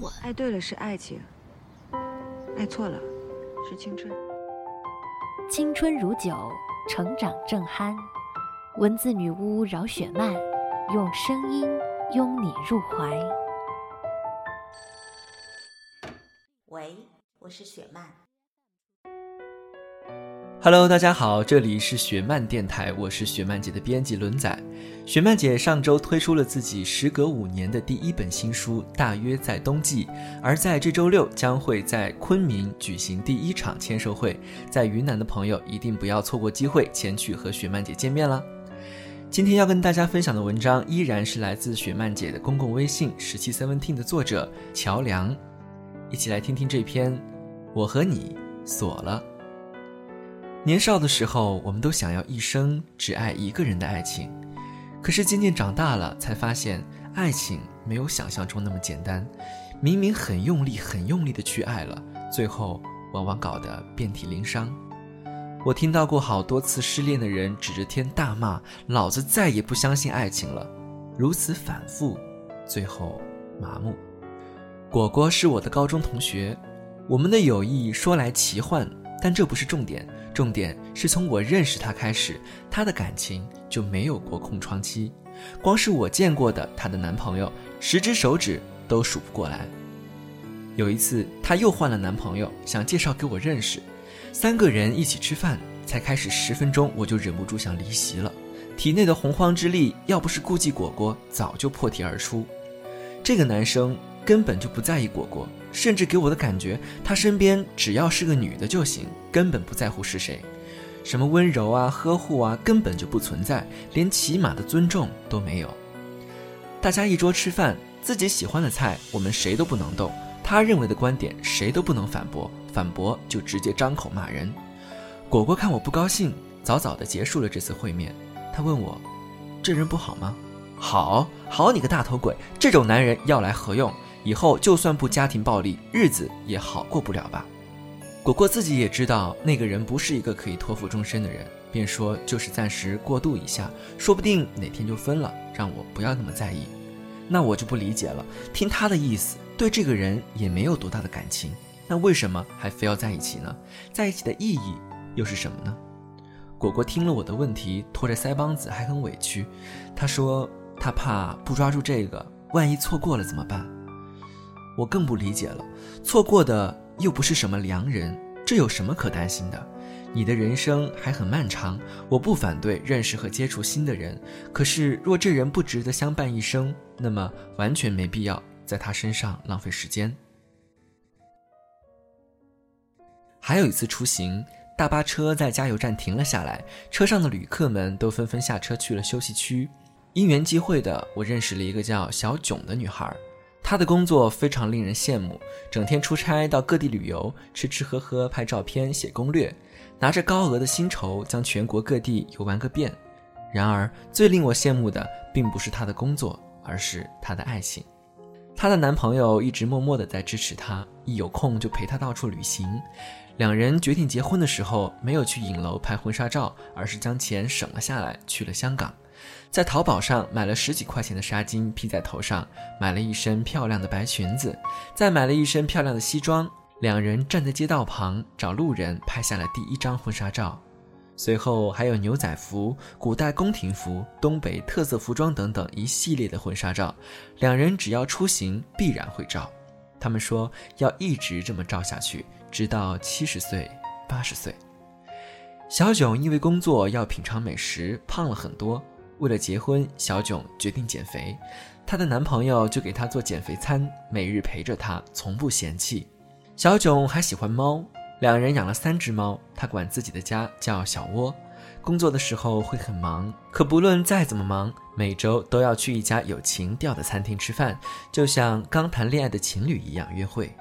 蠢。爱对了是爱情，爱错了是青春。青春如酒，成长正酣。文字女巫饶雪漫，用声音拥你入怀。喂，我是雪漫。Hello，大家好，这里是雪漫电台，我是雪漫姐的编辑轮仔。雪漫姐上周推出了自己时隔五年的第一本新书《大约在冬季》，而在这周六将会在昆明举行第一场签售会，在云南的朋友一定不要错过机会前去和雪漫姐见面了。今天要跟大家分享的文章依然是来自雪漫姐的公共微信十七 seventeen 的作者乔梁，一起来听听这篇《我和你锁了》。年少的时候，我们都想要一生只爱一个人的爱情，可是渐渐长大了，才发现爱情没有想象中那么简单。明明很用力、很用力的去爱了，最后往往搞得遍体鳞伤。我听到过好多次失恋的人指着天大骂：“老子再也不相信爱情了。”如此反复，最后麻木。果果是我的高中同学，我们的友谊说来奇幻，但这不是重点。重点是从我认识他开始，他的感情就没有过空窗期。光是我见过的她的男朋友，十只手指都数不过来。有一次，她又换了男朋友，想介绍给我认识。三个人一起吃饭，才开始十分钟，我就忍不住想离席了。体内的洪荒之力，要不是顾忌果果，早就破体而出。这个男生根本就不在意果果。甚至给我的感觉，他身边只要是个女的就行，根本不在乎是谁，什么温柔啊、呵护啊，根本就不存在，连起码的尊重都没有。大家一桌吃饭，自己喜欢的菜，我们谁都不能动；他认为的观点，谁都不能反驳，反驳就直接张口骂人。果果看我不高兴，早早的结束了这次会面。他问我：“这人不好吗？”“好好你个大头鬼，这种男人要来何用？”以后就算不家庭暴力，日子也好过不了吧？果果自己也知道那个人不是一个可以托付终身的人，便说就是暂时过渡一下，说不定哪天就分了，让我不要那么在意。那我就不理解了，听他的意思，对这个人也没有多大的感情，那为什么还非要在一起呢？在一起的意义又是什么呢？果果听了我的问题，拖着腮帮子还很委屈，他说他怕不抓住这个，万一错过了怎么办？我更不理解了，错过的又不是什么良人，这有什么可担心的？你的人生还很漫长，我不反对认识和接触新的人，可是若这人不值得相伴一生，那么完全没必要在他身上浪费时间。还有一次出行，大巴车在加油站停了下来，车上的旅客们都纷纷下车去了休息区。因缘际会的，我认识了一个叫小囧的女孩。他的工作非常令人羡慕，整天出差到各地旅游，吃吃喝喝，拍照片，写攻略，拿着高额的薪酬将全国各地游玩个遍。然而，最令我羡慕的并不是他的工作，而是他的爱情。她的男朋友一直默默的在支持她，一有空就陪她到处旅行。两人决定结婚的时候，没有去影楼拍婚纱照，而是将钱省了下来，去了香港。在淘宝上买了十几块钱的纱巾披在头上，买了一身漂亮的白裙子，再买了一身漂亮的西装。两人站在街道旁找路人拍下了第一张婚纱照，随后还有牛仔服、古代宫廷服、东北特色服装等等一系列的婚纱照。两人只要出行必然会照，他们说要一直这么照下去，直到七十岁、八十岁。小囧因为工作要品尝美食，胖了很多。为了结婚，小囧决定减肥，她的男朋友就给她做减肥餐，每日陪着她，从不嫌弃。小囧还喜欢猫，两人养了三只猫，他管自己的家叫小窝。工作的时候会很忙，可不论再怎么忙，每周都要去一家有情调的餐厅吃饭，就像刚谈恋爱的情侣一样约会。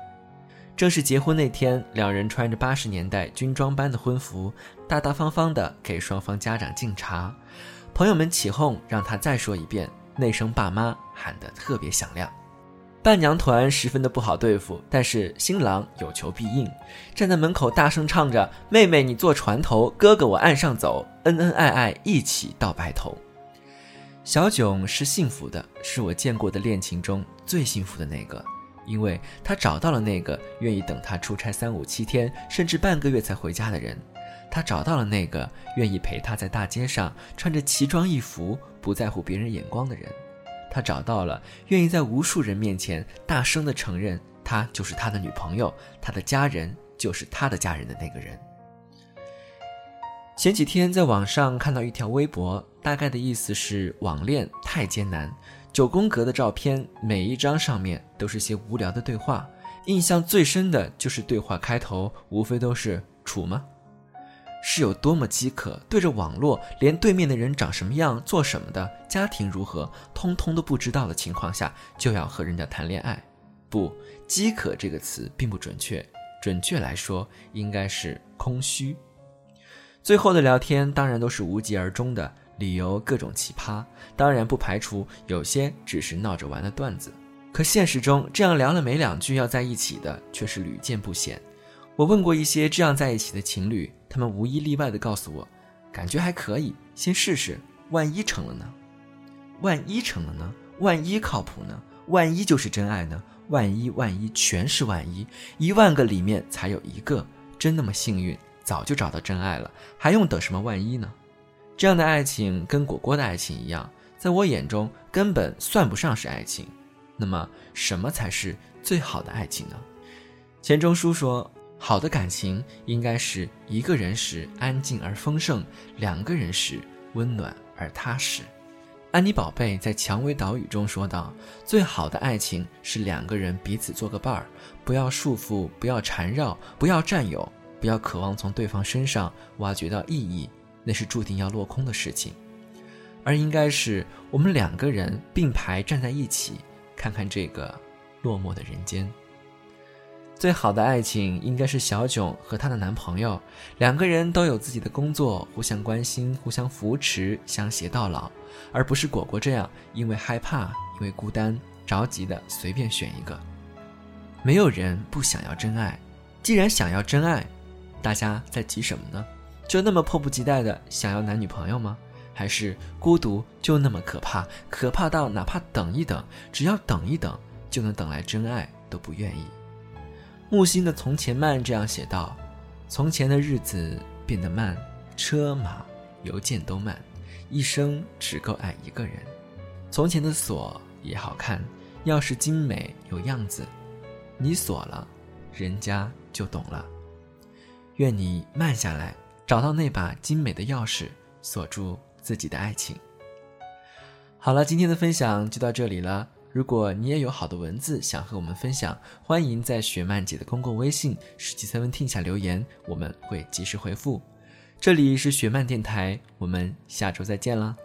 正是结婚那天，两人穿着八十年代军装般的婚服，大大方方的给双方家长敬茶。朋友们起哄，让他再说一遍，那声“爸妈”喊得特别响亮。伴娘团十分的不好对付，但是新郎有求必应，站在门口大声唱着：“妹妹你坐船头，哥哥我岸上走，恩恩爱爱一起到白头。”小囧是幸福的，是我见过的恋情中最幸福的那个。因为他找到了那个愿意等他出差三五七天，甚至半个月才回家的人，他找到了那个愿意陪他在大街上穿着奇装异服，不在乎别人眼光的人，他找到了愿意在无数人面前大声的承认他就是他的女朋友，他的家人就是他的家人的那个人。前几天在网上看到一条微博，大概的意思是网恋太艰难。九宫格的照片，每一张上面都是些无聊的对话。印象最深的就是对话开头，无非都是“处吗？”是有多么饥渴，对着网络，连对面的人长什么样、做什么的、家庭如何，通通都不知道的情况下，就要和人家谈恋爱？不，饥渴这个词并不准确，准确来说应该是空虚。最后的聊天当然都是无疾而终的。理由各种奇葩，当然不排除有些只是闹着玩的段子。可现实中，这样聊了没两句要在一起的却是屡见不鲜。我问过一些这样在一起的情侣，他们无一例外的告诉我，感觉还可以，先试试，万一成了呢？万一成了呢？万一靠谱呢？万一就是真爱呢？万一万一全是万一，一万个里面才有一个真那么幸运，早就找到真爱了，还用等什么万一呢？这样的爱情跟果果的爱情一样，在我眼中根本算不上是爱情。那么，什么才是最好的爱情呢？钱钟书说：“好的感情应该是一个人时安静而丰盛，两个人时温暖而踏实。”安妮宝贝在《蔷薇岛屿》中说道：“最好的爱情是两个人彼此做个伴儿，不要束缚，不要缠绕，不要占有，不要渴望从对方身上挖掘到意义。”那是注定要落空的事情，而应该是我们两个人并排站在一起，看看这个落寞的人间。最好的爱情应该是小囧和她的男朋友，两个人都有自己的工作，互相关心，互相扶持，相携到老，而不是果果这样因为害怕，因为孤单，着急的随便选一个。没有人不想要真爱，既然想要真爱，大家在急什么呢？就那么迫不及待的想要男女朋友吗？还是孤独就那么可怕，可怕到哪怕等一等，只要等一等就能等来真爱都不愿意？木心的《从前慢》这样写道：“从前的日子变得慢，车马邮件都慢，一生只够爱一个人。从前的锁也好看，钥匙精美有样子，你锁了，人家就懂了。愿你慢下来。”找到那把精美的钥匙，锁住自己的爱情。好了，今天的分享就到这里了。如果你也有好的文字想和我们分享，欢迎在雪漫姐的公共微信“十七 seventeen” 下留言，我们会及时回复。这里是雪漫电台，我们下周再见啦。